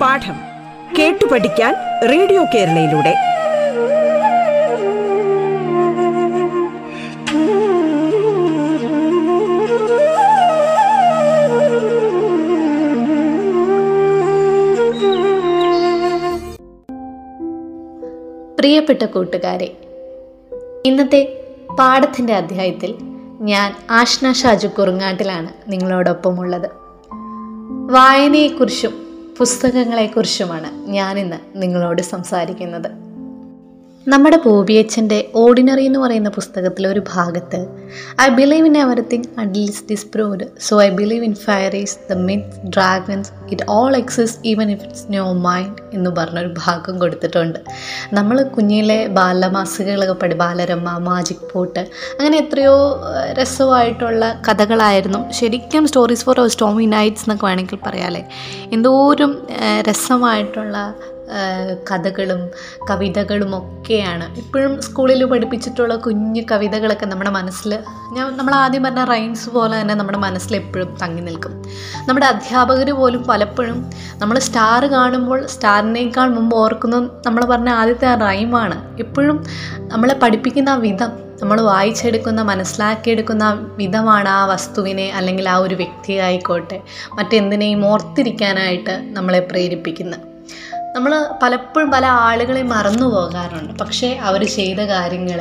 പാഠം കേട്ടു പഠിക്കാൻ റേഡിയോ കേരളയിലൂടെ. പ്രിയപ്പെട്ട കൂട്ടുകാരെ ഇന്നത്തെ പാഠത്തിന്റെ അധ്യായത്തിൽ ഞാൻ ആഷ്ന ഷാജു കുറുങ്ങാട്ടിലാണ് നിങ്ങളോടൊപ്പമുള്ളത്. വായനയെക്കുറിച്ചും പുസ്തകങ്ങളെക്കുറിച്ചുമാണ് ഞാനിന്ന് നിങ്ങളോട് സംസാരിക്കുന്നത്. നമ്മുടെ ബോബിയച്ചന്റെ ഓർഡിനറി എന്ന് പറയുന്ന പുസ്തകത്തിലെ ഒരു ഭാഗത്ത് I believe in everything until it's disproved so I believe in fairies the myth dragons it all exist even if it's no mind എന്ന് പറഞ്ഞൊരു ഭാഗം കൊടുത്തിട്ടുണ്ട്. നമ്മൾ കുഞ്ഞിലെ ബാലമാസികകളൊക്കെ പഠി ബാലരമ മാജിക് പോട്ട് അങ്ങനെ എത്രയോ രസമായിട്ടുള്ള കഥകളായിരുന്നു. ശരിക്കും സ്റ്റോറീസ് ഫോർ സ്റ്റോമി നൈറ്റ്സ് എന്നൊക്കെ വേണമെങ്കിൽ പറയാമല്ലേ എന്തോരം രസമായിട്ടുള്ള കഥകളും കവിതകളും ഒക്കെയാണ്. ഇപ്പോഴും സ്കൂളിൽ പഠിപ്പിച്ചിട്ടുള്ള കുഞ്ഞു കവിതകളൊക്കെ നമ്മുടെ മനസ്സിൽ ഞാൻ നമ്മൾ ആദ്യം പറഞ്ഞ റൈംസ് പോലെ തന്നെ നമ്മുടെ മനസ്സിൽ എപ്പോഴും തങ്ങി നിൽക്കും. നമ്മുടെ അധ്യാപകർ പോലും പലപ്പോഴും നമ്മൾ സ്റ്റാർ കാണുമ്പോൾ സ്റ്റാറിനേക്കാൾ മുമ്പ് ഓർക്കുന്നത് നമ്മൾ പറഞ്ഞ ആദ്യത്തെ ആ റൈമാണ് എപ്പോഴും നമ്മളെ പഠിപ്പിക്കുന്ന ആ വിധം നമ്മൾ വായിച്ചെടുക്കുന്ന മനസ്സിലാക്കിയെടുക്കുന്ന വിധമാണ് ആ വസ്തുവിനെ അല്ലെങ്കിൽ ആ ഒരു വ്യക്തിയായിക്കോട്ടെ മറ്റെന്തിനേയും ഓർത്തിരിക്കാനായിട്ട് നമ്മളെ പ്രേരിപ്പിക്കുന്നത്. നമ്മൾ പലപ്പോഴും പല ആളുകളെ മറന്നു പോകാറുണ്ട്. പക്ഷേ അവർ ചെയ്ത കാര്യങ്ങൾ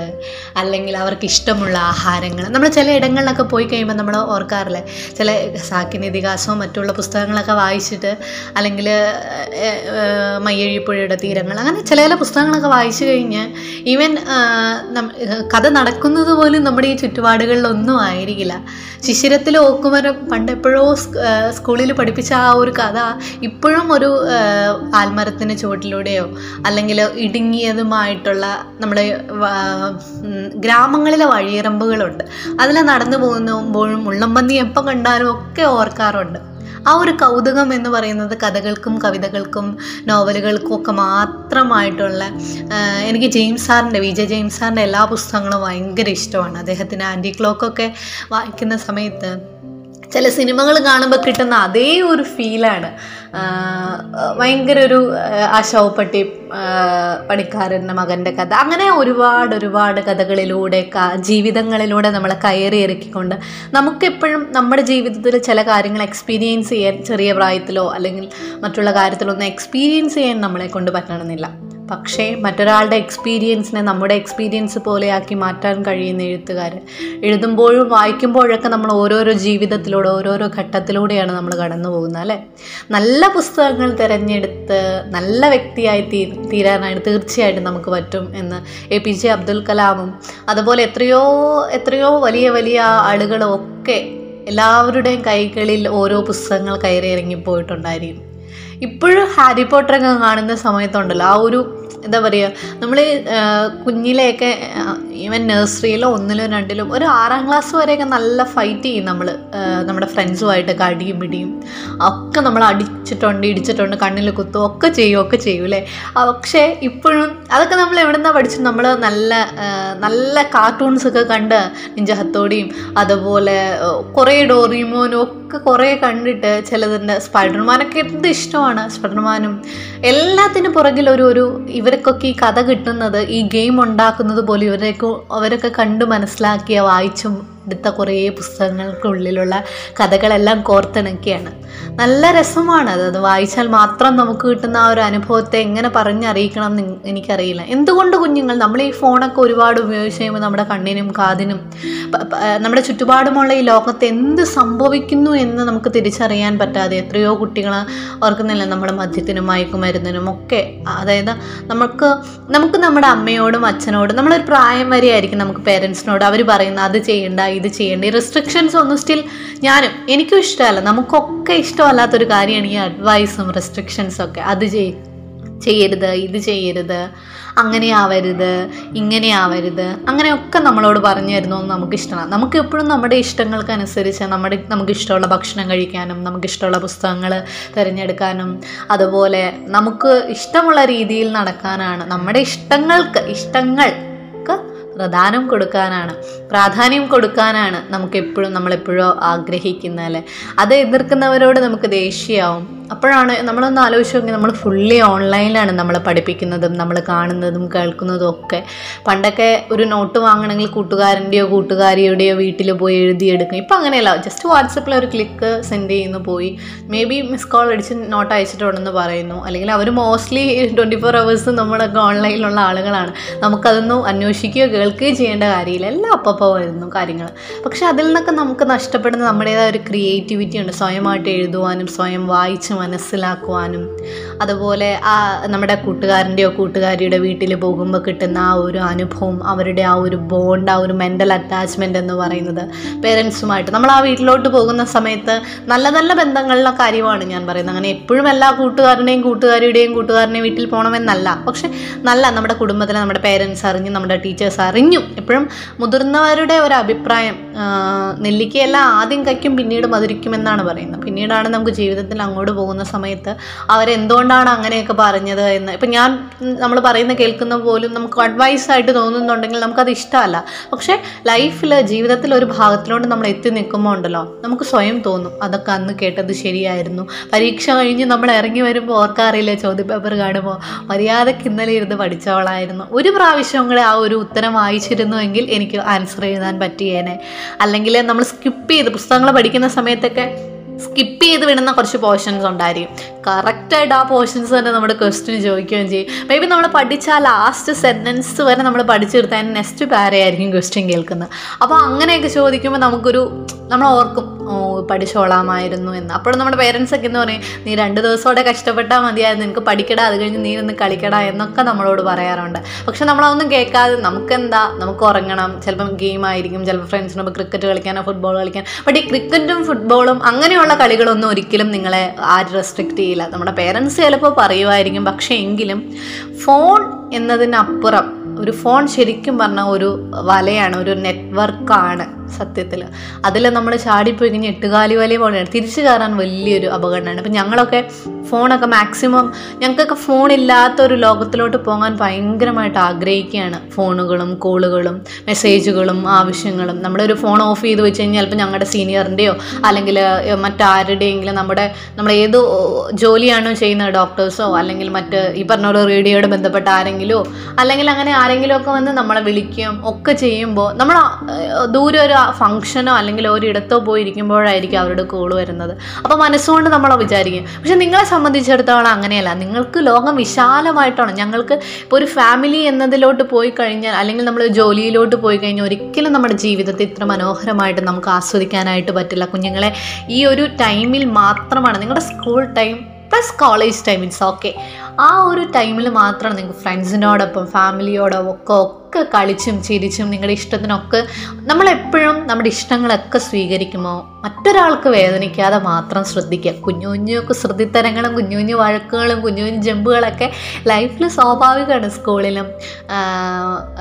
അല്ലെങ്കിൽ അവർക്ക് ഇഷ്ടമുള്ള ആഹാരങ്ങൾ നമ്മൾ ചില ഇടങ്ങളിലൊക്കെ പോയി കഴിയുമ്പോൾ നമ്മൾ ഓർക്കാറില്ല? ചില സാക്കിനിതിഹാസവും മറ്റുള്ള പുസ്തകങ്ങളൊക്കെ വായിച്ചിട്ട് അല്ലെങ്കിൽ മയ്യഴിപ്പുഴയുടെ തീരങ്ങൾ അങ്ങനെ ചില ചില പുസ്തകങ്ങളൊക്കെ വായിച്ചു കഴിഞ്ഞ് ഈവൻ കഥ നടക്കുന്നത് പോലും നമ്മുടെ ഈ ചുറ്റുപാടുകളിലൊന്നും ആയിരിക്കില്ല. ശിശിരത്തിൽ ഓക്കുമരം പണ്ട് എപ്പോഴോ സ്കൂളിൽ പഠിപ്പിച്ച ആ ഒരു കഥ ഇപ്പോഴും ഒരു ആ, ആൽമരത്തിന് ചുവട്ടിലൂടെയോ അല്ലെങ്കിൽ ഇടുങ്ങിയതുമായിട്ടുള്ള നമ്മുടെ ഗ്രാമങ്ങളിലെ വഴിയിറമ്പുകളുണ്ട്. അതിൽ നടന്നു പോകുമ്പോഴും ഉള്ളംപന്നി എപ്പം കണ്ടാലും ഒക്കെ ഓർക്കാറുണ്ട്. ആ ഒരു കൗതുകം എന്ന് പറയുന്നത് കഥകൾക്കും കവിതകൾക്കും നോവലുകൾക്കും ഒക്കെ മാത്രമായിട്ടുള്ള എനിക്ക് ജെയിംസ് സാറിന്റെ വിജയ് ജെയിംസ് സാറിന്റെ എല്ലാ പുസ്തകങ്ങളും ഭയങ്കര ഇഷ്ടമാണ്. അദ്ദേഹത്തിന് ആന്റി ക്ലോക്കൊക്കെ വായിക്കുന്ന സമയത്ത് ചില സിനിമകൾ കാണുമ്പോൾ കിട്ടുന്ന അതേ ഒരു ഫീലാണ്. ഭയങ്കര ഒരു ആശാവപ്പെട്ടി പണിക്കാരന്റെ മകന്റെ കഥ. അങ്ങനെ ഒരുപാട് ഒരുപാട് കഥകളിലൂടെ ജീവിതങ്ങളിലൂടെ നമ്മളെ കയറി ഇറക്കിക്കൊണ്ട് നമുക്കെപ്പോഴും നമ്മുടെ ജീവിതത്തിൽ ചില കാര്യങ്ങൾ എക്സ്പീരിയൻസ് ചെയ്യാൻ ചെറിയ പ്രായത്തിലോ അല്ലെങ്കിൽ മറ്റുള്ള കാര്യത്തിലോ എക്സ്പീരിയൻസ് ചെയ്യാൻ നമ്മളെ കൊണ്ട് പറ്റണമെന്നില്ല. പക്ഷേ മറ്റൊരാളുടെ എക്സ്പീരിയൻസിനെ നമ്മുടെ എക്സ്പീരിയൻസ് പോലെയാക്കി മാറ്റാൻ കഴിയുന്ന എഴുത്തുകാർ എഴുതുമ്പോഴും വായിക്കുമ്പോഴൊക്കെ നമ്മൾ ഓരോരോ ജീവിതത്തിലൂടെ ഓരോരോ ഘട്ടത്തിലൂടെയാണ് നമ്മൾ കടന്നു പോകുന്നത് അല്ലേ? നല്ല പുസ്തകങ്ങൾ തിരഞ്ഞെടുത്ത് നല്ല വ്യക്തിയായി തീ തീരാനായിട്ട് തീർച്ചയായിട്ടും നമുക്ക് പറ്റും എന്ന് എ പി ജെ അബ്ദുൽ കലാമും അതുപോലെ എത്രയോ എത്രയോ വലിയ വലിയ ആളുകളും ഒക്കെ എല്ലാവരുടെയും കൈകളിൽ ഓരോ പുസ്തകങ്ങൾ കയറി ഇറങ്ങിപ്പോയിട്ടുണ്ടായിരിക്കും. ഇപ്പോഴും ഹാരി പോട്ടറൊക്കെ കാണുന്ന സമയത്തുണ്ടല്ലോ. ആ ഒരു എന്താ പറയുക നമ്മൾ കുഞ്ഞിലെയൊക്കെ ഈവൻ നഴ്സറിയിലോ ഒന്നിലോ രണ്ടിലും ഒരു ആറാം ക്ലാസ് വരെയൊക്കെ നല്ല ഫൈറ്റ് ചെയ്യും നമ്മൾ നമ്മുടെ ഫ്രണ്ട്സുമായിട്ട് അടിയും പിടിയും. ഒക്കെ നമ്മൾ അടിച്ചിട്ടുണ്ട് ഇടിച്ചിട്ടുണ്ട് കണ്ണിൽ കുത്തും ഒക്കെ ചെയ്യും ഒക്കെ ചെയ്യും അല്ലേ പക്ഷേ ഇപ്പോഴും അതൊക്കെ നമ്മൾ എവിടെ നിന്നാണ് പഠിച്ചത്? നമ്മൾ നല്ല നല്ല കാർട്ടൂൺസ് ഒക്കെ കണ്ട് നിഞ്ച ഹത്തോടിയും അതുപോലെ കുറേ ഡോറിമോനും ഒക്കെ കുറേ കണ്ടിട്ട് ചിലതിന്റെ സ്പൈഡർമാനൊക്കെ എന്ത് ഇഷ്ടമാണ് സ്പൈഡർമാനും എല്ലാത്തിനും പുറകിൽ ഒരു ഒരു ഇവർക്കൊക്കെ ഈ കഥ കിട്ടുന്നത് ഈ ഗെയിം ഉണ്ടാക്കുന്നത് പോലെ ഇവരൊക്കെ അവരൊക്കെ കണ്ടു മനസ്സിലാക്കിയ വായിച്ചും എടുത്ത കുറേ പുസ്തകങ്ങൾക്കുള്ളിലുള്ള കഥകളെല്ലാം കോർത്തിണക്കിയാണ്. നല്ല രസമാണ് അത്. അത് വായിച്ചാൽ മാത്രം നമുക്ക് കിട്ടുന്ന ആ ഒരു അനുഭവത്തെ എങ്ങനെ പറഞ്ഞറിയിക്കണം എന്ന് എനിക്കറിയില്ല. എന്തുകൊണ്ട് കുഞ്ഞുങ്ങൾ നമ്മൾ ഈ ഫോണൊക്കെ ഒരുപാട് ഉപയോഗിച്ച് കഴിയുമ്പോൾ നമ്മുടെ കണ്ണിനും കാതിനും നമ്മുടെ ചുറ്റുപാടുമുള്ള ഈ ലോകത്ത് എന്ത് സംഭവിക്കുന്നു എന്ന് നമുക്ക് തിരിച്ചറിയാൻ പറ്റാതെ എത്രയോ കുട്ടികൾ ഓർക്കുന്നില്ല നമ്മുടെ മദ്യത്തിനും മയക്കുമരുന്നിനും ഒക്കെ. അതായത് നമുക്ക് നമുക്ക് നമ്മുടെ അമ്മയോടും അച്ഛനോടും നമ്മളൊരു പ്രായം വരെയായിരിക്കും നമുക്ക് പേരൻസിനോട് അവർ പറയുന്ന അത് ചെയ്യണ്ട ഇത് ചെയ്യേണ്ടി? ഈ റെസ്ട്രിക്ഷൻസ് ഒന്നും സ്റ്റിൽ ഞാനും എനിക്കും ഇഷ്ടമല്ല. നമുക്കൊക്കെ ഇഷ്ടമല്ലാത്തൊരു കാര്യമാണ് ഈ അഡ്വൈസും റെസ്ട്രിക്ഷൻസും ഒക്കെ. അത് ചെയ് ചെയ്യരുത് ഇത് ചെയ്യരുത് അങ്ങനെ ആവരുത് ഇങ്ങനെ ആവരുത്. അങ്ങനെയൊക്കെ നമ്മളോട് പറഞ്ഞു തരുന്നതൊന്നും നമുക്ക് ഇഷ്ടമാണ് നമുക്ക് എപ്പോഴും നമ്മുടെ ഇഷ്ടങ്ങൾക്കനുസരിച്ച് നമ്മുടെ നമുക്ക് ഇഷ്ടമുള്ള ഭക്ഷണം കഴിക്കാനും നമുക്ക് ഇഷ്ടമുള്ള പുസ്തകങ്ങൾ തിരഞ്ഞെടുക്കാനും അതുപോലെ നമുക്ക് ഇഷ്ടമുള്ള രീതിയിൽ നടക്കാനാണ് നമ്മുടെ ഇഷ്ടങ്ങൾക്ക് ഇഷ്ടങ്ങൾക്ക് പ്രധാനം കൊടുക്കാനാണ് പ്രാധാന്യം കൊടുക്കാനാണ് നമുക്ക് എപ്പോഴും നമ്മളെപ്പോഴും ആഗ്രഹിക്കുന്നത് അല്ലേ? അത് എതിർക്കുന്നവരോട് നമുക്ക് ദേഷ്യമാവും. അപ്പോഴാണ് നമ്മളൊന്ന് ആലോചിച്ച് നോക്കി നമ്മൾ ഫുള്ളി ഓൺലൈനിലാണ് നമ്മൾ പഠിപ്പിക്കുന്നതും നമ്മൾ കാണുന്നതും കേൾക്കുന്നതും ഒക്കെ. പണ്ടൊക്കെ ഒരു നോട്ട് വാങ്ങണമെങ്കിൽ കൂട്ടുകാരന്റെയോ കൂട്ടുകാരിയുടെയോ വീട്ടിൽ പോയി എഴുതിയെടുക്കും ഇപ്പം അങ്ങനെയല്ല. ജസ്റ്റ് വാട്സപ്പിൽ ഒരു ക്ലിക്ക് സെൻഡ് ചെയ്യുന്നു പോയി. മേ ബി മിസ് കോൾ അടിച്ച് നോട്ട് അയച്ചിട്ടുണ്ടെന്ന് പറയുന്നു. അല്ലെങ്കിൽ അവർ മോസ്റ്റ്ലി ട്വന്റി ഫോർ അവേഴ്സ് നമ്മളൊക്കെ ഓൺലൈനിലുള്ള ആളുകളാണ്. നമുക്കതൊന്നും അന്വേഷിക്കുകയോ കേൾക്കുകയോ ചെയ്യേണ്ട കാര്യമില്ല. എല്ലാം അപ്പപ്പോൾ വരുന്നു കാര്യങ്ങൾ പക്ഷെ അതിൽ നിന്നൊക്കെ നമുക്ക് നഷ്ടപ്പെടുന്ന നമ്മുടേതായ ഒരു ക്രിയേറ്റിവിറ്റി ഉണ്ട്. സ്വയമായിട്ട് എഴുതുവാനും സ്വയം വായിച്ച് മനസ്സിലാക്കുവാനും അതുപോലെ ആ നമ്മുടെ കൂട്ടുകാരന്റെയോ കൂട്ടുകാരിയുടെ വീട്ടിൽ പോകുമ്പോൾ കിട്ടുന്ന ആ ഒരു അനുഭവം അവരുടെ ആ ഒരു ബോണ്ട് ആ ഒരു മെന്റൽ അറ്റാച്ച്മെന്റ് എന്ന് പറയുന്നത് പേരൻസുമായിട്ട് നമ്മൾ ആ വീട്ടിലോട്ട് പോകുന്ന സമയത്ത് നല്ല നല്ല ബന്ധങ്ങളിലെ കാര്യമാണ് ഞാൻ പറയുന്നത്. അങ്ങനെ എപ്പോഴും എല്ലാ കൂട്ടുകാരന്റെയും കൂട്ടുകാരിയുടെയും കൂട്ടുകാരന്റെയും വീട്ടിൽ പോകണമെന്നല്ല. പക്ഷെ നല്ല നമ്മുടെ കുടുംബത്തിലെ നമ്മുടെ പേരൻസ് അറിഞ്ഞു നമ്മുടെ ടീച്ചേഴ്സ് അറിഞ്ഞു എപ്പോഴും മുതിർന്നവരുടെ ഒരു അഭിപ്രായം നെല്ലിക്കയെല്ലാം ആദ്യം കയ്ക്കും പിന്നീട് മധുരിക്കുമെന്നാണ് പറയുന്നത്. പിന്നീടാണ് നമുക്ക് ജീവിതത്തിൽ അങ്ങോട്ട് പോകുന്ന സമയത്ത് അവരെന്തുകൊണ്ടാണ് അങ്ങനെയൊക്കെ പറഞ്ഞത് എന്ന്. ഇപ്പം ഞാൻ നമ്മൾ പറയുന്ന കേൾക്കുന്ന പോലും നമുക്ക് അഡ്വൈസ് ആയിട്ട് തോന്നുന്നുണ്ടെങ്കിൽ നമുക്കത് ഇഷ്ടമല്ല. പക്ഷേ ലൈഫിൽ ജീവിതത്തിൽ ഒരു ഭാഗത്തിലോട്ട് നമ്മൾ എത്തി നിൽക്കുമ്പോൾ ഉണ്ടല്ലോ നമുക്ക് സ്വയം തോന്നും അതൊക്കെ അന്ന് കേട്ടത് ശരിയായിരുന്നു. പരീക്ഷ കഴിഞ്ഞ് നമ്മൾ ഇറങ്ങി വരുമ്പോൾ ഓർക്കാറില്ല ചോദ്യപേപ്പർ കാണുമ്പോൾ? മര്യാദയ്ക്ക് ഇന്നലെ ഇരുന്ന് പഠിച്ചവളായിരുന്നു. ഒരു പ്രാവശ്യം കൂടെ ആ ഒരു ഉത്തരം വായിച്ചിരുന്നുവെങ്കിൽ എനിക്ക് ആൻസർ എഴുതാൻ പറ്റിയേനെ. അല്ലെങ്കിൽ നമ്മൾ സ്കിപ്പ് ചെയ്ത് പുസ്തകങ്ങൾ പഠിക്കുന്ന സമയത്തൊക്കെ സ്കിപ്പ് ചെയ്ത് വിടുന്ന കുറച്ച് പോർഷൻസ് ഉണ്ടായിരിക്കും. കറക്റ്റായിട്ട് ആ പോർഷൻസ് തന്നെ നമ്മുടെ ക്വസ്റ്റ്യൻ ചോദിക്കുകയും ചെയ്യും. മേ ബി നമ്മൾ പഠിച്ച ആ ലാസ്റ്റ് സെന്റൻസ് വരെ നമ്മൾ പഠിച്ചു തീർത്താൽ നെക്സ്റ്റ് പാരയായിരിക്കും ക്വസ്റ്റ്യൻ കേൾക്കുന്നത്. അപ്പോൾ അങ്ങനെയൊക്കെ ചോദിക്കുമ്പോൾ നമുക്കൊരു നമ്മൾ ഓർക്കും പഠിച്ചോളാമായിരുന്നു എന്ന്. അപ്പോഴും നമ്മുടെ പേരൻസ് ഒക്കെ എന്ന് പറയും നീ രണ്ട് ദിവസമോടെ കഷ്ടപ്പെട്ടാൽ മതിയായിരുന്നു നിനക്ക് പഠിക്കടാ അത് കഴിഞ്ഞ് നീ ഒന്ന് കളിക്കടാ എന്നൊക്കെ നമ്മളോട് പറയാറുണ്ട്. പക്ഷെ നമ്മളതൊന്നും കേൾക്കാതെ നമുക്കെന്താ നമുക്ക് ഉറങ്ങണം. ചിലപ്പം ഗെയിം ആയിരിക്കും ചിലപ്പോൾ ഫ്രണ്ട്സിനൊപ്പം ക്രിക്കറ്റ് കളിക്കാനോ ഫുട്ബോൾ കളിക്കാൻ ബട്ട് ഈ ക്രിക്കറ്റും ഫുട്ബോളും അങ്ങനെയുള്ള കളികളൊന്നും ഒരിക്കലും നിങ്ങളെ ആരും റെസ്ട്രിക്റ്റ് ചെയ്യില്ല. നമ്മുടെ പേരൻസ് ചിലപ്പോൾ പറയുമായിരിക്കും പക്ഷേ എങ്കിലും ഫോൺ എന്നതിനപ്പുറം ഒരു ഫോൺ ശരിക്കും പറഞ്ഞാൽ ഒരു വലയാണ് ഒരു നെറ്റ്വർക്കാണ് സത്യത്തിൽ. അതിൽ നമ്മൾ ചാടിപ്പോയി കഴിഞ്ഞാൽ എട്ടുകാലി വലിയ പോലെയാണ് തിരിച്ചു കയറാൻ വലിയൊരു അപകടമാണ്. അപ്പം ഞങ്ങളൊക്കെ ഫോണൊക്കെ മാക്സിമം ഞങ്ങൾക്കൊക്കെ ഫോണില്ലാത്ത ഒരു ലോകത്തിലോട്ട് പോകാൻ ഭയങ്കരമായിട്ട് ആഗ്രഹിക്കുകയാണ്. ഫോണുകളും കോളുകളും മെസ്സേജുകളും ആവശ്യങ്ങളും. നമ്മളൊരു ഫോൺ ഓഫ് ചെയ്ത് വെച്ച് കഴിഞ്ഞാൽ ചിലപ്പോൾ ഞങ്ങളുടെ സീനിയറിന്റെയോ അല്ലെങ്കിൽ മറ്റാരുടെയെങ്കിലും നമ്മുടെ നമ്മൾ ഏത് ജോലിയാണോ ചെയ്യുന്നത് ഡോക്ടേഴ്സോ അല്ലെങ്കിൽ മറ്റ് ഈ പറഞ്ഞ പോലെ റേഡിയോയോട് ബന്ധപ്പെട്ട ആരെങ്കിലോ അല്ലെങ്കിൽ അങ്ങനെ ആരെങ്കിലും ഒക്കെ വന്ന് നമ്മളെ വിളിക്കുകയും ഒക്കെ ചെയ്യുമ്പോൾ നമ്മൾ ദൂരെ ഒരു ഫംഗ്ഷനോ അല്ലെങ്കിൽ ഒരിടത്തോ പോയി ഇരിക്കുമ്പോഴായിരിക്കും അവരുടെ കോൾ വരുന്നത്. അപ്പോൾ മനസ്സുകൊണ്ട് നമ്മളെ വിചാരിക്കും. പക്ഷെ നിങ്ങളെ സംബന്ധിച്ചിടത്തോളം അങ്ങനെയല്ല. നിങ്ങൾക്ക് ലോകം വിശാലമായിട്ടാണ്. ഞങ്ങൾക്ക് ഇപ്പോൾ ഒരു ഫാമിലി എന്നതിലോട്ട് പോയി കഴിഞ്ഞാൽ അല്ലെങ്കിൽ നമ്മൾ ജോലിയിലോട്ട് പോയി കഴിഞ്ഞാൽ ഒരിക്കലും നമ്മുടെ ജീവിതത്തെ ഇത്ര മനോഹരമായിട്ട് നമുക്ക് ആസ്വദിക്കാനായിട്ട് പറ്റില്ല. കുഞ്ഞുങ്ങളെ ഈ ഒരു ടൈമിൽ മാത്രമാണ്. നിങ്ങളുടെ school time plus college time it's okay ആ ഒരു ടൈമിൽ മാത്രമാണ് നിങ്ങൾക്ക് ഫ്രണ്ട്സിനോടൊപ്പം ഫാമിലിയോടൊപ്പം ഒക്കെ ഒക്കെ കളിച്ചും ചിരിച്ചും നിങ്ങളുടെ ഇഷ്ടത്തിനൊക്കെ നമ്മളെപ്പോഴും നമ്മുടെ ഇഷ്ടങ്ങളൊക്കെ സ്വീകരിക്കുമോ? മറ്റൊരാൾക്ക് വേദനിക്കാതെ മാത്രം ശ്രദ്ധിക്കുക. കുഞ്ഞു കുഞ്ഞു ശ്രദ്ധിത്തരങ്ങളും കുഞ്ഞു കുഞ്ഞു വഴക്കുകളും കുഞ്ഞു കുഞ്ഞു ജമ്പുകളൊക്കെ ലൈഫിൽ സ്വാഭാവികമാണ് സ്കൂളിലും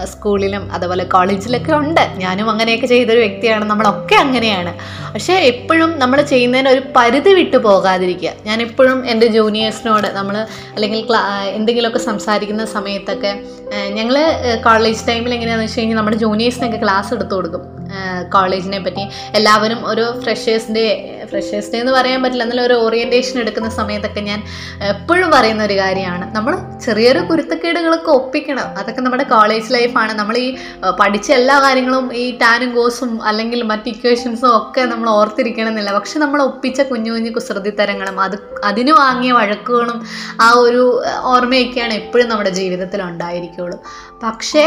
സ്കൂളിലും അതുപോലെ കോളേജിലൊക്കെ ഉണ്ട്. ഞാനും അങ്ങനെയൊക്കെ ചെയ്തൊരു വ്യക്തിയാണ്. നമ്മളൊക്കെ അങ്ങനെയാണ്. പക്ഷേ എപ്പോഴും നമ്മൾ ചെയ്യുന്നതിന് ഒരു പരിധി വിട്ടു പോകാതിരിക്കുക. ഞാനെപ്പോഴും എന്റെ ജൂനിയേഴ്സിനോട് നമ്മൾ അല്ലെങ്കിൽ ക്ലാ എന്തെങ്കിലുമൊക്കെ സംസാരിക്കുന്ന സമയത്തൊക്കെ ഞങ്ങൾ കോളേജ് ടൈമിൽ എങ്ങനെയാണെന്ന് വെച്ച് കഴിഞ്ഞാൽ നമ്മുടെ ജൂനിയേഴ്സിനൊക്കെ ക്ലാസ് എടുത്തു കൊടുക്കും. കോളേജിനെ പറ്റി. എല്ലാവരും ഒരു ഫ്രഷേഴ്സ് ഡേ ഫ്രഷേഴ്സ് ഡേ എന്ന് പറയാൻ പറ്റില്ല. എന്നാലും ഒരു ഓറിയന്റേഷൻ എടുക്കുന്ന സമയത്തൊക്കെ ഞാൻ എപ്പോഴും പറയുന്ന ഒരു കാര്യമാണ്. നമ്മൾ ചെറിയൊരു കുരുത്തക്കേടുകളൊക്കെ ഒപ്പിക്കണം. അതൊക്കെ നമ്മുടെ കോളേജ് ലൈഫാണ് നമ്മൾ ഈ പഠിച്ച എല്ലാ കാര്യങ്ങളും ഈ ടാനും ഗോസും അല്ലെങ്കിൽ മറ്റ് ഇക്വേഷൻസും ഒക്കെ നമ്മൾ ഓർത്തിരിക്കണം എന്നില്ല പക്ഷെ നമ്മൾ ഒപ്പിച്ച കുഞ്ഞു കുഞ്ഞു കുസൃതിത്തരങ്ങളും അത് അതിന് വാങ്ങിയ വഴക്കുകളും ആ ഒരു ഓർമ്മയൊക്കെയാണ് എപ്പോഴും നമ്മുടെ ജീവിതത്തിൽ ഉണ്ടായിരിക്കുള്ളൂ. പക്ഷേ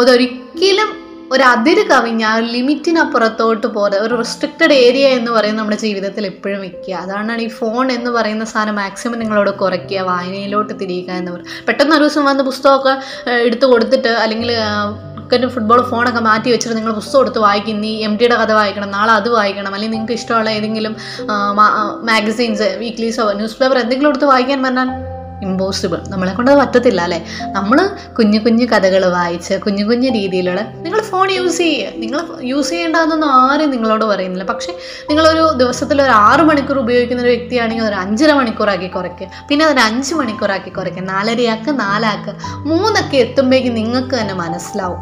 അതൊരിക്കലും ഒരു അതിര് കവിഞ്ഞ ആ ലിമിറ്റിനപ്പുറത്തോട്ട് പോരെ ഒരു റെസ്ട്രിക്റ്റഡ് ഏരിയ എന്ന് പറയുന്നത് നമ്മുടെ ജീവിതത്തിൽ എപ്പോഴും വെക്കുക. അതാണ് ഈ ഫോൺ എന്ന് പറയുന്ന സാധനം മാക്സിമം നിങ്ങളോട് കുറയ്ക്കുക വായനയിലോട്ട് തിരിയുക എന്ന് പറയും പെട്ടെന്ന് ഒരു ദിവസം വന്ന് പുസ്തകമൊക്കെ എടുത്ത് കൊടുത്തിട്ട് അല്ലെങ്കിൽ ക്രിക്കറ്റ് ഫുട്ബോൾ ഫോണൊക്കെ മാറ്റി വെച്ചിട്ട് നിങ്ങൾ പുസ്തകം എടുത്ത് വായിക്കും. നീ എം ടിയുടെ കഥ വായിക്കണം നാളെ അത് വായിക്കണം. അല്ലെങ്കിൽ നിങ്ങൾക്ക് ഇഷ്ടമുള്ള ഏതെങ്കിലും മാഗസീൻസ് വീക്ക്ലീസോ ന്യൂസ് പേപ്പർ എന്തെങ്കിലും എടുത്ത് വായിക്കാൻ പറഞ്ഞാൽ ഇമ്പോസിബിൾ നമ്മളെ കൊണ്ട് പറ്റത്തില്ല അല്ലേ? നമ്മൾ കുഞ്ഞു കുഞ്ഞു കഥകൾ വായിച്ച് കുഞ്ഞു കുഞ്ഞു രീതിയിലുള്ള നിങ്ങൾ ഫോൺ യൂസ് ചെയ്യുക നിങ്ങൾ യൂസ് ചെയ്യേണ്ടതെന്നൊന്നും ആരും നിങ്ങളോട് പറയുന്നില്ല. പക്ഷേ നിങ്ങളൊരു ദിവസത്തിൽ ഒരു ആറ് മണിക്കൂർ ഉപയോഗിക്കുന്ന ഒരു വ്യക്തിയാണെങ്കിൽ ഒരു അഞ്ചര മണിക്കൂറാക്കി കുറയ്ക്കുക പിന്നെ അതൊരു അഞ്ച് മണിക്കൂറാക്കി കുറയ്ക്കുക നാലരയാക്കുക നാലാക്കുക മൂന്നൊക്കെ എത്തുമ്പോഴേക്കും നിങ്ങൾക്ക് തന്നെ മനസ്സിലാവും.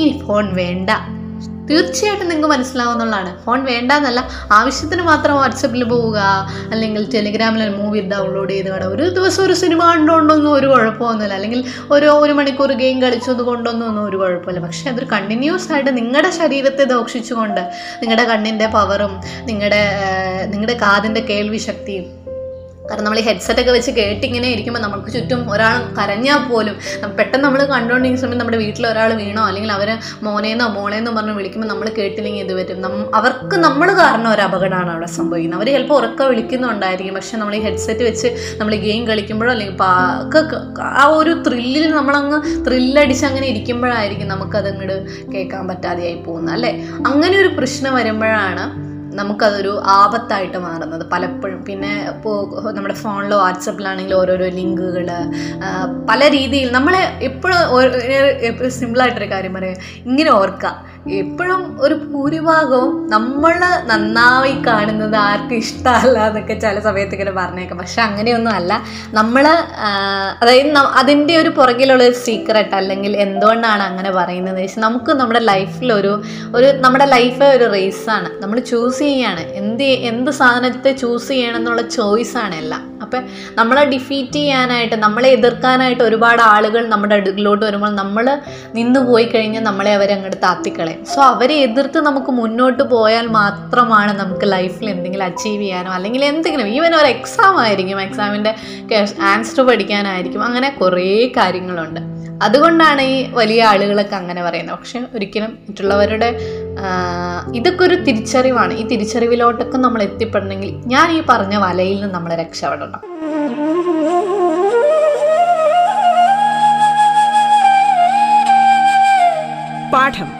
ഈ ഫോൺ വേണ്ട. തീർച്ചയായിട്ടും നിങ്ങൾക്ക് മനസ്സിലാവുന്നതാണ് ഫോൺ വേണ്ട എന്നല്ല ആവശ്യത്തിന് മാത്രം വാട്സപ്പിൽ പോവുക അല്ലെങ്കിൽ ടെലിഗ്രാമിൽ മൂവി ഡൗൺലോഡ് ചെയ്ത് വേണം. ഒരു ദിവസം ഒരു സിനിമ കണ്ടുകൊണ്ടൊന്നും ഒരു കുഴപ്പമൊന്നുമില്ല. അല്ലെങ്കിൽ ഒരു ഒരു മണിക്കൂർ ഗെയിം കളിച്ചത് കൊണ്ടൊന്നും ഒരു കുഴപ്പമില്ല. പക്ഷേ അതൊരു കണ്ടിന്യൂസ് ആയിട്ട് നിങ്ങളുടെ ശരീരത്തെ ദോഷിച്ചുകൊണ്ട് നിങ്ങളുടെ കണ്ണിന്റെ പവറും നിങ്ങളുടെ നിങ്ങളുടെ കാതിന്റെ കേൾവി ശക്തിയും കാരണം നമ്മൾ ഈ ഹെഡ്സെറ്റ് ഒക്കെ വെച്ച് കേട്ടിങ്ങനെ ഇരിക്കുമ്പോൾ നമുക്ക് ചുറ്റും ഒരാൾ കരഞ്ഞാൽ പോലും പെട്ടെന്ന് നമ്മൾ കണ്ടുകൊണ്ടിരിക്കുന്ന സമയത്ത് നമ്മുടെ വീട്ടിൽ ഒരാൾ വീണോ അല്ലെങ്കിൽ അവർ മോനേന്നോ മോളേന്നോ പറഞ്ഞ് വിളിക്കുമ്പോൾ നമ്മൾ കേട്ടില്ലെങ്കിൽ ഇത് വരും അവർക്ക് നമ്മൾ കാരണം ഒരു അപകടമാണ് അവിടെ സംഭവിക്കുന്നത്. അവർ ചിലപ്പോൾ ഉറക്കം വിളിക്കുന്നുണ്ടായിരിക്കും. പക്ഷെ നമ്മൾ ഈ ഹെഡ്സെറ്റ് വെച്ച് നമ്മൾ ഗെയിം കളിക്കുമ്പോഴോ അല്ലെങ്കിൽ ആ ഒരു ത്രില്ലിൽ നമ്മളങ്ങ് ത്രില്ലടിച്ച് അങ്ങനെ ഇരിക്കുമ്പോഴായിരിക്കും നമുക്കതങ്ങോട്ട് കേൾക്കാൻ പറ്റാതെയായി പോകുന്നത് അല്ലേ? അങ്ങനെ ഒരു പ്രശ്നം വരുമ്പോഴാണ് നമുക്കതൊരു ആപത്തായിട്ട് മാറുന്നത് പലപ്പോഴും. പിന്നെ ഇപ്പോൾ നമ്മുടെ ഫോണിലോ വാട്സപ്പിലാണെങ്കിലും ഓരോരോ ലിങ്കുകൾ പല രീതിയിൽ നമ്മളെ എപ്പോഴും സിമ്പിളായിട്ടൊരു കാര്യം പറയാം ഇങ്ങനെ ഓർക്കുക എപ്പോഴും ഒരു ഭൂരിഭാഗവും നമ്മൾ നന്നായി കാണുന്നത് ആർക്കും ഇഷ്ടമല്ല എന്നൊക്കെ ചില സമയത്ത് ഇങ്ങനെ പറഞ്ഞേക്കാം. പക്ഷെ അങ്ങനെയൊന്നും അല്ല. നമ്മൾ അതായത് അതിന്റെ ഒരു പുറകിലുള്ള ഒരു സീക്രട്ട് അല്ലെങ്കിൽ എന്തുകൊണ്ടാണ് അങ്ങനെ പറയുന്നത് വെച്ചാൽ നമുക്ക് നമ്മുടെ ലൈഫിലൊരു ഒരു നമ്മുടെ ലൈഫ് ഒരു റേസാണ് നമ്മൾ ചൂസ് ചെയ്യാണ്. എന്ത് എന്ത് സാധനത്തെ ചൂസ് ചെയ്യണം എന്നുള്ള ചോയ്സാണ് എല്ലാം. അപ്പം നമ്മളെ ഡിഫീറ്റ് ചെയ്യാനായിട്ട് നമ്മളെ എതിർക്കാനായിട്ട് ഒരുപാട് ആളുകൾ നമ്മുടെ അടുക്കിലോട്ട് വരുമ്പോൾ നമ്മൾ നിന്ന് പോയി കഴിഞ്ഞാൽ നമ്മളെ അവരങ്ങോട്ട് അങ്ങോട്ട് താത്തിക്കളയും സോ അവരെ എതിർത്ത് നമുക്ക് മുന്നോട്ട് പോയാൽ മാത്രമാണ് നമുക്ക് ലൈഫിൽ എന്തെങ്കിലും അച്ചീവ് ചെയ്യാനോ അല്ലെങ്കിൽ എന്തെങ്കിലും ഈവൻ ഒരു എക്സാം ആയിരിക്കും എക്സാമിന്റെ ആൻസർ പഠിക്കാനായിരിക്കും അങ്ങനെ കുറേ കാര്യങ്ങളുണ്ട്. അതുകൊണ്ടാണ് ഈ വലിയ ആളുകളൊക്കെ അങ്ങനെ പറയുന്നത്. പക്ഷെ ഒരിക്കലും മറ്റുള്ളവരുടെ ഇതൊക്കെ ഒരു തിരിച്ചറിവാണ്. ഈ തിരിച്ചറിവിലോട്ടൊക്കെ നമ്മൾ എത്തിപ്പെടണമെങ്കിൽ ഞാൻ ഈ പറഞ്ഞ വലയിൽ നിന്ന് നമ്മൾ രക്ഷപ്പെടണം. പാഠം.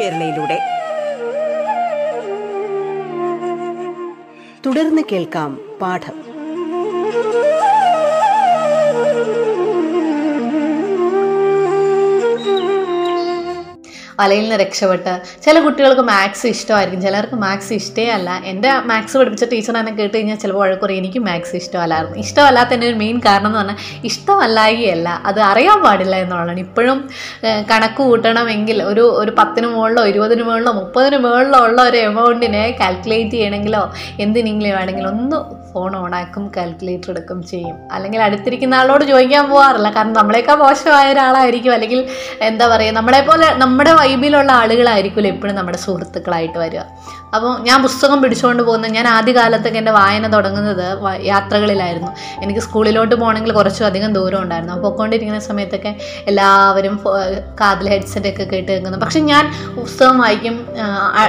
കേരളയിലൂടെ. തുടർന്ന് കേൾക്കാം പാഠം. വലയിൽ നിന്ന് രക്ഷപ്പെട്ട് ചില കുട്ടികൾക്ക് മാത്സ് ഇഷ്ടമായിരിക്കും. ചിലർക്ക് മാത്സ് ഇഷ്ടേ അല്ല. എന്റെ മാത്സ് പഠിപ്പിച്ച ടീച്ചർ എന്നെ കേട്ട് കഴിഞ്ഞാൽ ചിലപ്പോൾ വഴക്കുറി എനിക്ക് മാത്സ് ഇഷ്ടമല്ലായിരുന്നു. ഇഷ്ടമല്ലാത്തതിന്റെ ഒരു മെയിൻ കാരണം എന്ന് പറഞ്ഞാൽ ഇഷ്ടമല്ലായികയല്ല. അത് അറിയാൻ പാടില്ല എന്നുള്ളതാണ്. ഇപ്പോഴും കണക്ക് കൂട്ടണമെങ്കിൽ ഒരു ഒരു പത്തിന് മുകളിലോ ഇരുപതിന് മുകളിലോ മുപ്പതിന് മുകളിലോ ഉള്ള ഒരു എമൗണ്ടിനെ കാൽക്കുലേറ്റ് ചെയ്യണമെങ്കിലോ എന്തിനെങ്കിലും വേണമെങ്കിലും ഒന്ന് ഫോൺ ഓണാക്കും കാൽക്കുലേറ്റർ എടുക്കും ചെയ്യും. അല്ലെങ്കിൽ അടുത്തിരിക്കുന്ന ആളോട് ചോദിക്കാൻ പോകാറില്ല കാരണം നമ്മളെക്കാൾ മോശമായ ഒരാളായിരിക്കും. അല്ലെങ്കിൽ എന്താ പറയുക നമ്മളെ പോലെ നമ്മുടെ വൈബിലുള്ള ആളുകളായിരിക്കുമല്ലോ എപ്പോഴും നമ്മുടെ സുഹൃത്തുക്കളായിട്ട് വരിക. അപ്പോൾ ഞാൻ പുസ്തകം പിടിച്ചുകൊണ്ട് പോകുന്ന ഞാൻ ആദ്യകാലത്തൊക്കെ എന്റെ വായന തുടങ്ങുന്നത് യാത്രകളിലായിരുന്നു. എനിക്ക് സ്കൂളിലോട്ട് പോകണമെങ്കിൽ കുറച്ചും അധികം ദൂരം ഉണ്ടായിരുന്നു. അപ്പോൾ പോയിക്കൊണ്ടിരിക്കുന്ന സമയത്തൊക്കെ എല്ലാവരും കാതിൽ ഹെഡ്സെറ്റ് ഒക്കെ കേട്ട് കേൾക്കുന്നു പക്ഷെ ഞാൻ പുസ്തകം വായിക്കും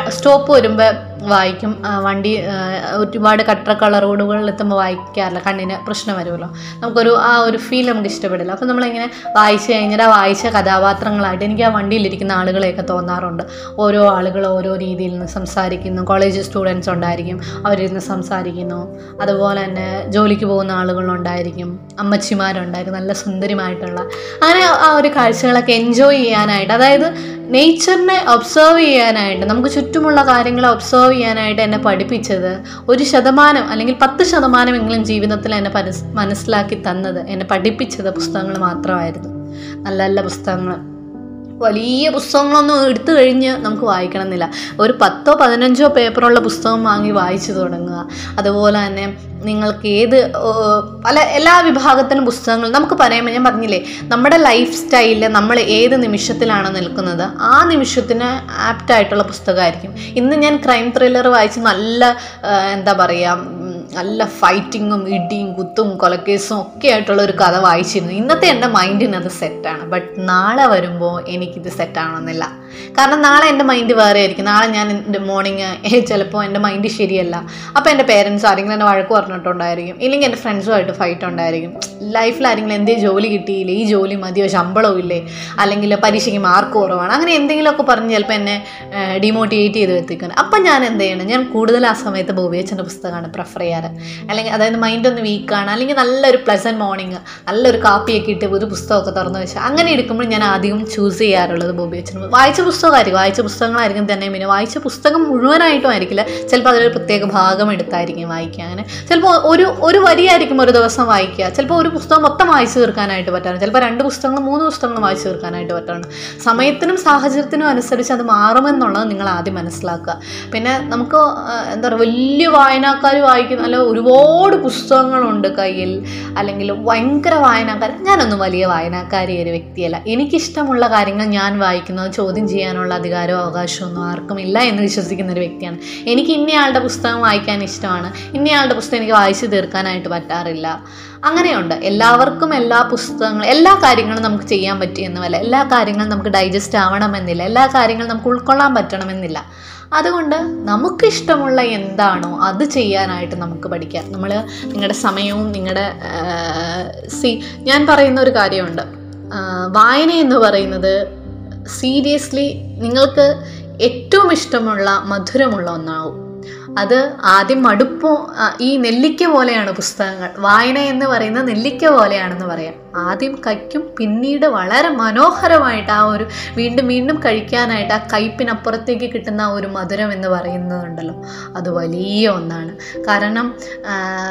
സ്റ്റോപ്പ് വരുമ്പോൾ വായിക്കും. വണ്ടി ഒരുപാട് കട്ടറ കളർ റോഡുകളിൽ എത്തുമ്പോൾ വായിക്കാറില്ല. കണ്ണിന് പ്രശ്നം വരുമല്ലോ. നമുക്കൊരു ആ ഒരു ഫീൽ നമുക്ക് ഇഷ്ടപ്പെടില്ല. അപ്പോൾ നമ്മളിങ്ങനെ വായിച്ച് കഴിഞ്ഞാൽ ആ വായിച്ച കഥാപാത്രങ്ങളായിട്ട് എനിക്ക് ആ വണ്ടിയിലിരിക്കുന്ന ആളുകളെയൊക്കെ തോന്നാറുണ്ട്. ഓരോ ആളുകൾ ഓരോ രീതിയിൽ നിന്ന് സംസാരിക്കുന്നു. കോളേജ് സ്റ്റുഡൻസ് ഉണ്ടായിരിക്കും. അവരിരുന്ന് സംസാരിക്കുന്നു. അതുപോലെ തന്നെ ജോലിക്ക് പോകുന്ന ആളുകളുണ്ടായിരിക്കും അമ്മച്ചിമാരുണ്ടായിരിക്കും. നല്ല സുന്ദരിമായിട്ടുള്ള. അങ്ങനെ ആ ഒരു കാഴ്ചകളൊക്കെ എൻജോയ് ചെയ്യാനായിട്ട്. അതായത് നേച്ചറിനെ ഒബ്സർവ് ചെയ്യാനായിട്ട് നമുക്ക് ചുറ്റുമുള്ള കാര്യങ്ങളെ ഒബ്സർവ് ചെയ്യാനായിട്ട് എന്നെ പഠിപ്പിച്ചത് ഒരു ശതമാനം അല്ലെങ്കിൽ പത്ത് ശതമാനമെങ്കിലും ജീവിതത്തിൽ എന്നെ മനസ്സിലാക്കി തന്നത് എന്നെ പഠിപ്പിച്ചത് പുസ്തകങ്ങൾ മാത്രമായിരുന്നു. നല്ല നല്ല പുസ്തകങ്ങൾ. വലിയ പുസ്തകങ്ങളൊന്നും എടുത്തു കഴിഞ്ഞ് നമുക്ക് വായിക്കണം എന്നില്ല ഒരു പത്തോ പതിനഞ്ചോ പേപ്പറുള്ള പുസ്തകം വാങ്ങി വായിച്ചു തുടങ്ങുക. അതുപോലെ തന്നെ നിങ്ങൾക്ക് ഏത് പല എല്ലാ വിഭാഗത്തിനും പുസ്തകങ്ങൾ നമുക്ക് പറയുമ്പോൾ ഞാൻ പറഞ്ഞില്ലേ നമ്മുടെ ലൈഫ് സ്റ്റൈലിൽ നമ്മൾ ഏത് നിമിഷത്തിലാണ് നിൽക്കുന്നത്? ആ നിമിഷത്തിന് ആപ്റ്റായിട്ടുള്ള പുസ്തകമായിരിക്കും. ഇന്ന് ഞാൻ ക്രൈം ത്രില്ലർ വായിച്ച് നല്ല എന്താ പറയുക നല്ല ഫൈറ്റിങ്ങും ഇടിയും കുത്തും കൊലക്കേസും ഒക്കെ ആയിട്ടുള്ള ഒരു കഥ വായിച്ചിരുന്നു. ഇന്നത്തെ എന്റെ മൈൻഡിന് അത് സെറ്റാണ് ബട്ട് നാളെ വരുമ്പോൾ എനിക്കിത് സെറ്റാണെന്നില്ല കാരണം നാളെ എന്റെ മൈൻഡ് വേറെ ആയിരിക്കും. നാളെ ഞാൻ എന്റെ മോർണിംഗ് ചിലപ്പോൾ എന്റെ മൈൻഡ് ശരിയല്ല. അപ്പോൾ എന്റെ പേരൻസ് ആരെങ്കിലും എന്നെ വഴക്ക് പറഞ്ഞിട്ടുണ്ടായിരിക്കും. ഇല്ലെങ്കിൽ എന്റെ ഫ്രണ്ട്സുമായിട്ട് ഫൈറ്റ് ഉണ്ടായിരിക്കും. ലൈഫിൽ ആരെങ്കിലും എന്തേ ജോലി കിട്ടിയില്ലേ? ഈ ജോലി മതിയോ? ശമ്പളവും ഇല്ലേ? അല്ലെങ്കിൽ പരീക്ഷയ്ക്ക് മാർക്ക് കുറവാണ്. അങ്ങനെ എന്തെങ്കിലുമൊക്കെ പറഞ്ഞ് ചിലപ്പോൾ എന്നെ ഡിമോട്ടിവേറ്റ് ചെയ്ത് എത്തിക്കുന്നത് അപ്പം ഞാൻ എന്ത് ചെയ്യണം? ഞാൻ കൂടുതൽ ആ സമയത്ത് ബോബിയച്ചന്റെ പുസ്തകമാണ് പ്രിഫർ ചെയ്യാറ്. അല്ലെങ്കിൽ അതായത് മൈൻഡ് ഒന്ന് വീക്കാണ് അല്ലെങ്കിൽ നല്ലൊരു പ്ലസന്റ് മോർണിംഗ് നല്ലൊരു കാപ്പിയൊക്കെ ഇട്ട് ഒരു പുസ്തകമൊക്കെ തുറന്നു വെച്ചാൽ അങ്ങനെ എടുക്കുമ്പോൾ ഞാൻ ആദ്യം ചൂസ് ചെയ്യാറുള്ളത് ബോബിയച്ചൻ അച്ഛൻ പുസ്തകമായിരിക്കും വായിച്ച പുസ്തകങ്ങളായിരിക്കും തന്നെ പിന്നെ വായിച്ച പുസ്തകം മുഴുവനായിട്ടും ആയിരിക്കില്ല. ചിലപ്പോൾ അതിലൊരു പ്രത്യേക ഭാഗം എടുത്തായിരിക്കും വായിക്കുക അങ്ങനെ. ചിലപ്പോൾ ഒരു ഒരു വരിയായിരിക്കും ഒരു ദിവസം വായിക്കുക. ചിലപ്പോൾ ഒരു പുസ്തകം മൊത്തം വായിച്ചു തീർക്കാനായിട്ട് പറ്റാണ് ചിലപ്പോൾ രണ്ട് പുസ്തകങ്ങൾ മൂന്ന് പുസ്തകങ്ങൾ വായിച്ചു തീർക്കാനായിട്ട് പറ്റാണ് സമയത്തിനും സാഹചര്യത്തിനും അനുസരിച്ച് അത് മാറുമെന്നുള്ളത് നിങ്ങൾ ആദ്യം മനസ്സിലാക്കുക. പിന്നെ നമുക്ക് എന്താ പറയുക വലിയ വായനക്കാർ വായിക്കുന്ന അല്ല ഒരുപാട് പുസ്തകങ്ങളുണ്ട് കയ്യിൽ. അല്ലെങ്കിൽ ഭയങ്കര വായനക്കാർ. ഞാനൊന്നും വലിയ വായനക്കാരി ഒരു വ്യക്തിയല്ല. എനിക്കിഷ്ടമുള്ള കാര്യങ്ങൾ ഞാൻ വായിക്കുന്നത് ചോദ്യം ചെയ്യാനുള്ള അധികാരവും അവകാശവും ഒന്നും ആർക്കും ഇല്ല എന്ന് വിശ്വസിക്കുന്ന ഒരു വ്യക്തിയാണ്. എനിക്ക് ഇന്നയാളുടെ പുസ്തകം വായിക്കാൻ ഇഷ്ടമാണ്. ഇന്നയാളുടെ പുസ്തകം എനിക്ക് വായിച്ചു തീർക്കാനായിട്ട് പറ്റാറില്ല. അങ്ങനെയുണ്ട്. എല്ലാവർക്കും എല്ലാ പുസ്തകങ്ങളും എല്ലാ കാര്യങ്ങളും നമുക്ക് ചെയ്യാൻ പറ്റിയെന്നുമല്ല എല്ലാ കാര്യങ്ങളും നമുക്ക് ഡൈജസ്റ്റ് ആവണമെന്നില്ല. എല്ലാ കാര്യങ്ങളും നമുക്ക് ഉൾക്കൊള്ളാൻ പറ്റണമെന്നില്ല. അതുകൊണ്ട് നമുക്കിഷ്ടമുള്ള എന്താണോ അത് ചെയ്യാനായിട്ട് നമുക്ക് പഠിക്കാം. നമ്മൾ നിങ്ങളുടെ സമയവും നിങ്ങളുടെ സി ഞാൻ പറയുന്ന ഒരു കാര്യമുണ്ട്. വായന എന്ന് പറയുന്നത് സീരിയസ്ലി നിങ്ങൾക്ക് ഏറ്റവും ഇഷ്ടമുള്ള മധുരമുള്ള ഒന്നാവും. അത് ആദ്യം മടുപ്പോ ഈ നെല്ലിക്ക പോലെയാണ് പുസ്തകങ്ങൾ. വായന എന്ന് പറയുന്നത് നെല്ലിക്ക പോലെയാണെന്ന് പറയാം. ആദ്യം കയ്ക്കും പിന്നീട് വളരെ മനോഹരമായിട്ട് ആ ഒരു വീണ്ടും വീണ്ടും കഴിക്കാനായിട്ട് ആ കയ്പിനപ്പുറത്തേക്ക് കിട്ടുന്ന ആ ഒരു മധുരം എന്ന് പറയുന്നതുണ്ടല്ലോ. അത് വലിയ ഒന്നാണ്. കാരണം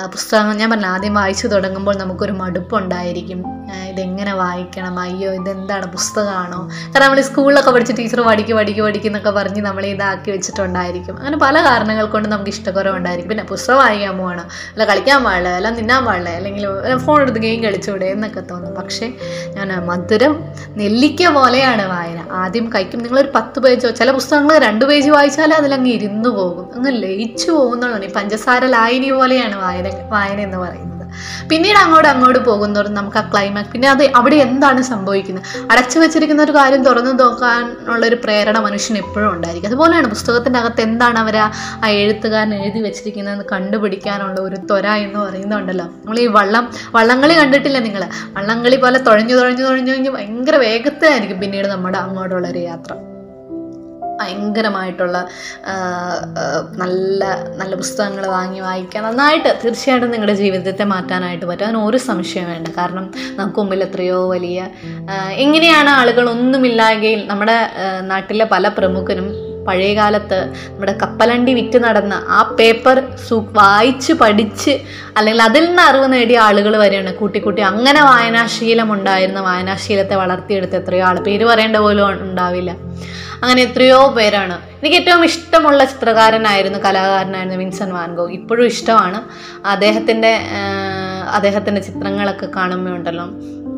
പുസ്തകങ്ങൾ ഞാൻ പറഞ്ഞു ആദ്യം വായിച്ചു തുടങ്ങുമ്പോൾ നമുക്കൊരു മടുപ്പുണ്ടായിരിക്കും. ഇതെങ്ങനെ വായിക്കണം? അയ്യോ ഇതെന്താണ്? പുസ്തകമാണോ? കാരണം നമ്മൾ സ്കൂളിലൊക്കെ പഠിച്ച് ടീച്ചർ പഠിക്കും പഠിക്കും പഠിക്കുന്നൊക്കെ പറഞ്ഞ് നമ്മൾ ഇതാക്കി വെച്ചിട്ടുണ്ടായിരിക്കും. അങ്ങനെ പല കാരണങ്ങൾ കൊണ്ട് നമുക്ക് ഇഷ്ടക്കുറവുണ്ടായിരിക്കും. പിന്നെ പുസ്തകം വായിക്കാൻ പോകണം അല്ല കളിക്കാൻ പാടില്ല അല്ല തിന്നാൻ പാടില്ല അല്ലെങ്കിൽ ഫോൺ എടുത്ത് ഗെയിം കളിച്ചൂടെ എന്നൊക്കെ തോന്നും പക്ഷേ ഞാൻ മധുരം നെല്ലിക്ക പോലെയാണ് വായന. ആദ്യം കഴിക്കും. നിങ്ങളൊരു പത്ത് പേജോ ചില പുസ്തകങ്ങൾ രണ്ട് പേജ് വായിച്ചാൽ അതിലങ്ങ് ഇരുന്നു പോകും. അങ്ങ് ലയിച്ചു പോകുന്നുള്ളൂ പഞ്ചസാര ലായനി പോലെയാണ് വായന വായന എന്ന് പറയുന്നത്. പിന്നീട് അങ്ങോട്ട് അങ്ങോട്ട് പോകുന്നതോറും നമുക്ക് ആ ക്ലൈമാക്സ് പിന്നെ അത് അവിടെ എന്താണ് സംഭവിക്കുന്നത്? അടച്ചു വെച്ചിരിക്കുന്ന ഒരു കാര്യം തുറന്നു നോക്കാനുള്ള ഒരു പ്രേരണ മനുഷ്യന് എപ്പോഴും ഉണ്ടായിരിക്കും. അതുപോലെയാണ് പുസ്തകത്തിന്റെ അകത്ത് എന്താണ് അവർ ആ എഴുത്തുകാരൻ എഴുതി വെച്ചിരിക്കുന്നതെന്ന് കണ്ടുപിടിക്കാനുള്ള ഒരു ത്വര എന്ന് പറയുന്നുണ്ടല്ലോ. നമ്മൾ ഈ വള്ളം വള്ളംകളി കണ്ടിട്ടില്ല നിങ്ങൾ? വള്ളംകളി പോലെ തുഴഞ്ഞു തുഴഞ്ഞു തുഴഞ്ഞു കഴിഞ്ഞ് ഭയങ്കര വേഗത്തിലായിരിക്കും പിന്നീട് നമ്മുടെ അങ്ങോട്ടുള്ള ഒരു യാത്ര. ഭയങ്കരമായിട്ടുള്ള നല്ല നല്ല പുസ്തകങ്ങൾ വാങ്ങി വായിക്കാൻ നന്നായിട്ട് തീർച്ചയായിട്ടും നിങ്ങളുടെ ജീവിതത്തെ മാറ്റാനായിട്ട് പറ്റും. അതിന് ഒരു സംശയം വേണ്ട. കാരണം നമുക്ക് മുമ്പിൽ എത്രയോ വലിയ എങ്ങനെയാണ് ആളുകൾ ഒന്നുമില്ലായെങ്കിൽ നമ്മുടെ നാട്ടിലെ പല പ്രമുഖനും പഴയ കാലത്ത് നമ്മുടെ കപ്പലണ്ടി വിറ്റ് നടന്ന ആ പേപ്പർ സു വായിച്ച് പഠിച്ച് അല്ലെങ്കിൽ അതിൽ നിന്ന് അറിവ് നേടിയ ആളുകൾ വരെയാണ്. കൂട്ടിക്കൂട്ടി അങ്ങനെ വായനാശീലം ഉണ്ടായിരുന്ന വായനാശീലത്തെ വളർത്തിയെടുത്ത് എത്രയോ ആൾ പേര് പറയേണ്ട പോലും ഉണ്ടാവില്ല. അങ്ങനെ എത്രയോ പേരാണ്. എനിക്ക് ഏറ്റവും ഇഷ്ടമുള്ള ചിത്രകാരനായിരുന്നു കലാകാരനായിരുന്നു വിൻസൻ വാൻഗോ ഇപ്പോഴും ഇഷ്ടമാണ്. അദ്ദേഹത്തിന്റെ അദ്ദേഹത്തിന്റെ ചിത്രങ്ങളൊക്കെ കാണുമ്പോൾ ഉണ്ടല്ലോ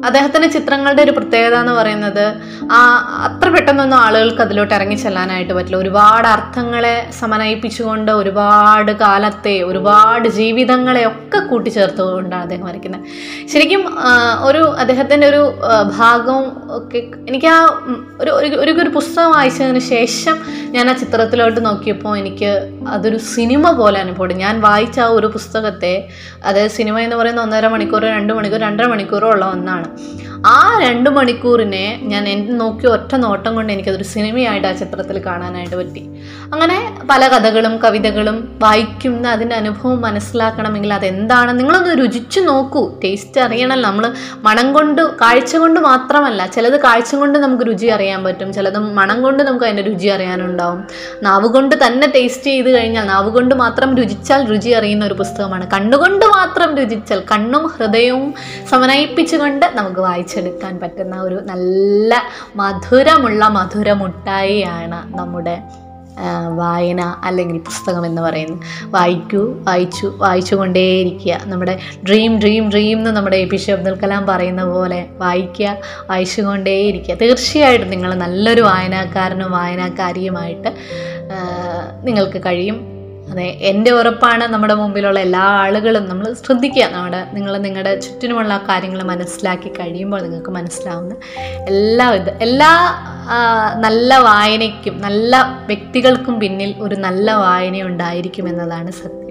അദ്ദേഹത്തിന്റെ ചിത്രങ്ങളുടെ ഒരു പ്രത്യേകത എന്ന് പറയുന്നത് ആ അത്ര പെട്ടെന്നൊന്നും ആളുകൾക്ക് അതിലോട്ട് ഇറങ്ങി ചെല്ലാനായിട്ട് പറ്റില്ല. ഒരുപാട് അർത്ഥങ്ങളെ സമനയിപ്പിച്ചുകൊണ്ട് ഒരുപാട് കാലത്തെ ഒരുപാട് ജീവിതങ്ങളെ ഒക്കെ കൂട്ടിച്ചേർത്തുകൊണ്ടാണ് അദ്ദേഹം വരയ്ക്കുന്നത്. ശരിക്കും ഒരു അദ്ദേഹത്തിന്റെ ഒരു ഭാഗവും ഒക്കെ എനിക്ക് ആ ഒരു ഒരു- ഒരു പുസ്തകം വായിച്ചതിന് ശേഷം ഞാൻ ആ ചിത്രത്തിലോട്ട് നോക്കിയപ്പോൾ എനിക്ക് അതൊരു സിനിമ പോലെ അനുഭവപ്പെടും ഞാൻ വായിച്ച ആ ഒരു പുസ്തകത്തെ അതായത് സിനിമ എന്ന് പറയുന്ന ഒന്നര മണിക്കൂർ രണ്ട് മണിക്കൂർ രണ്ടര മണിക്കൂറോ ഉള്ള ഒന്നാണ്. ആ രണ്ട് മണിക്കൂറിനെ ഞാൻ എന്റെ നോക്കി ഒറ്റ നോട്ടം കൊണ്ട് എനിക്കതൊരു സിനിമയായിട്ട് ആ ചിത്രത്തിൽ കാണാനായിട്ട് പറ്റി. അങ്ങനെ പല കഥകളും കവിതകളും വായിക്കുന്ന അതിന്റെ അനുഭവം മനസ്സിലാക്കണമെങ്കിൽ അതെന്താണ്? നിങ്ങളൊന്ന് രുചിച്ചു നോക്കൂ. ടേസ്റ്റ് അറിയണമല്ലോ നമ്മൾ മണം കൊണ്ട് കാഴ്ച കൊണ്ട് മാത്രമല്ല ചിലത് കാഴ്ച കൊണ്ട് നമുക്ക് രുചി അറിയാൻ പറ്റും. ചിലത് മണം കൊണ്ട് നമുക്ക് അതിന്റെ രുചി അറിയാനുണ്ടാവും. നാവ് കൊണ്ട് തന്നെ ടേസ്റ്റ് ചെയ്ത് കഴിഞ്ഞാൽ നാവ് കൊണ്ട് മാത്രം രുചിച്ചാൽ രുചി അറിയുന്ന ഒരു പുസ്തകമാണ്. കണ്ണുകൊണ്ട് മാത്രം രുചിച്ചാൽ കണ്ണും ഹൃദയവും സമന്വയിപ്പിച്ചുകൊണ്ട് നമുക്ക് വായിച്ചെടുക്കാൻ പറ്റുന്ന ഒരു നല്ല മധുരമുള്ള മധുരമുട്ടായിയാണ് നമ്മുടെ വായന അല്ലെങ്കിൽ പുസ്തകം എന്ന് പറയുന്നത് വായിക്കൂ വായിച്ചു വായിച്ചുകൊണ്ടേയിരിക്കുക. നമ്മുടെ ഡ്രീം ഡ്രീം ഡ്രീം എന്ന് നമ്മുടെ A P J Abdul Kalam പറയുന്ന പോലെ വായിക്കുക വായിച്ചുകൊണ്ടേയിരിക്കുക. തീർച്ചയായിട്ടും നിങ്ങൾ നല്ലൊരു വായനക്കാരനും വായനക്കാരിയുമായിട്ട് നിങ്ങൾക്ക് കഴിയും. അതെ എന്റെ ഉറപ്പാണ് നമ്മുടെ മുമ്പിലുള്ള എല്ലാ ആളുകളും നമ്മൾ ശ്രദ്ധിക്കുക. നമ്മുടെ നിങ്ങൾ നിങ്ങളുടെ ചുറ്റിനുമുള്ള കാര്യങ്ങൾ മനസ്സിലാക്കി കഴിയുമ്പോൾ നിങ്ങൾക്ക് മനസ്സിലാവുന്ന എല്ലാ ഇത് എല്ലാ നല്ല വായനയ്ക്കും നല്ല വ്യക്തികൾക്കും പിന്നിൽ ഒരു നല്ല വായന ഉണ്ടായിരിക്കും എന്നതാണ് സത്യം.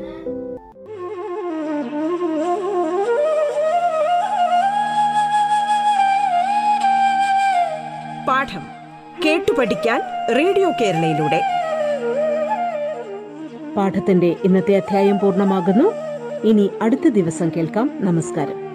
പാഠം കേട്ടു പഠിക്കാൻ റേഡിയോ കേരളയിലൂടെ. പാഠത്തിന്റെ ഇന്നത്തെ അധ്യായം പൂർണമാകുന്നു. ഇനി അടുത്ത ദിവസം കേൾക്കാം. നമസ്കാരം.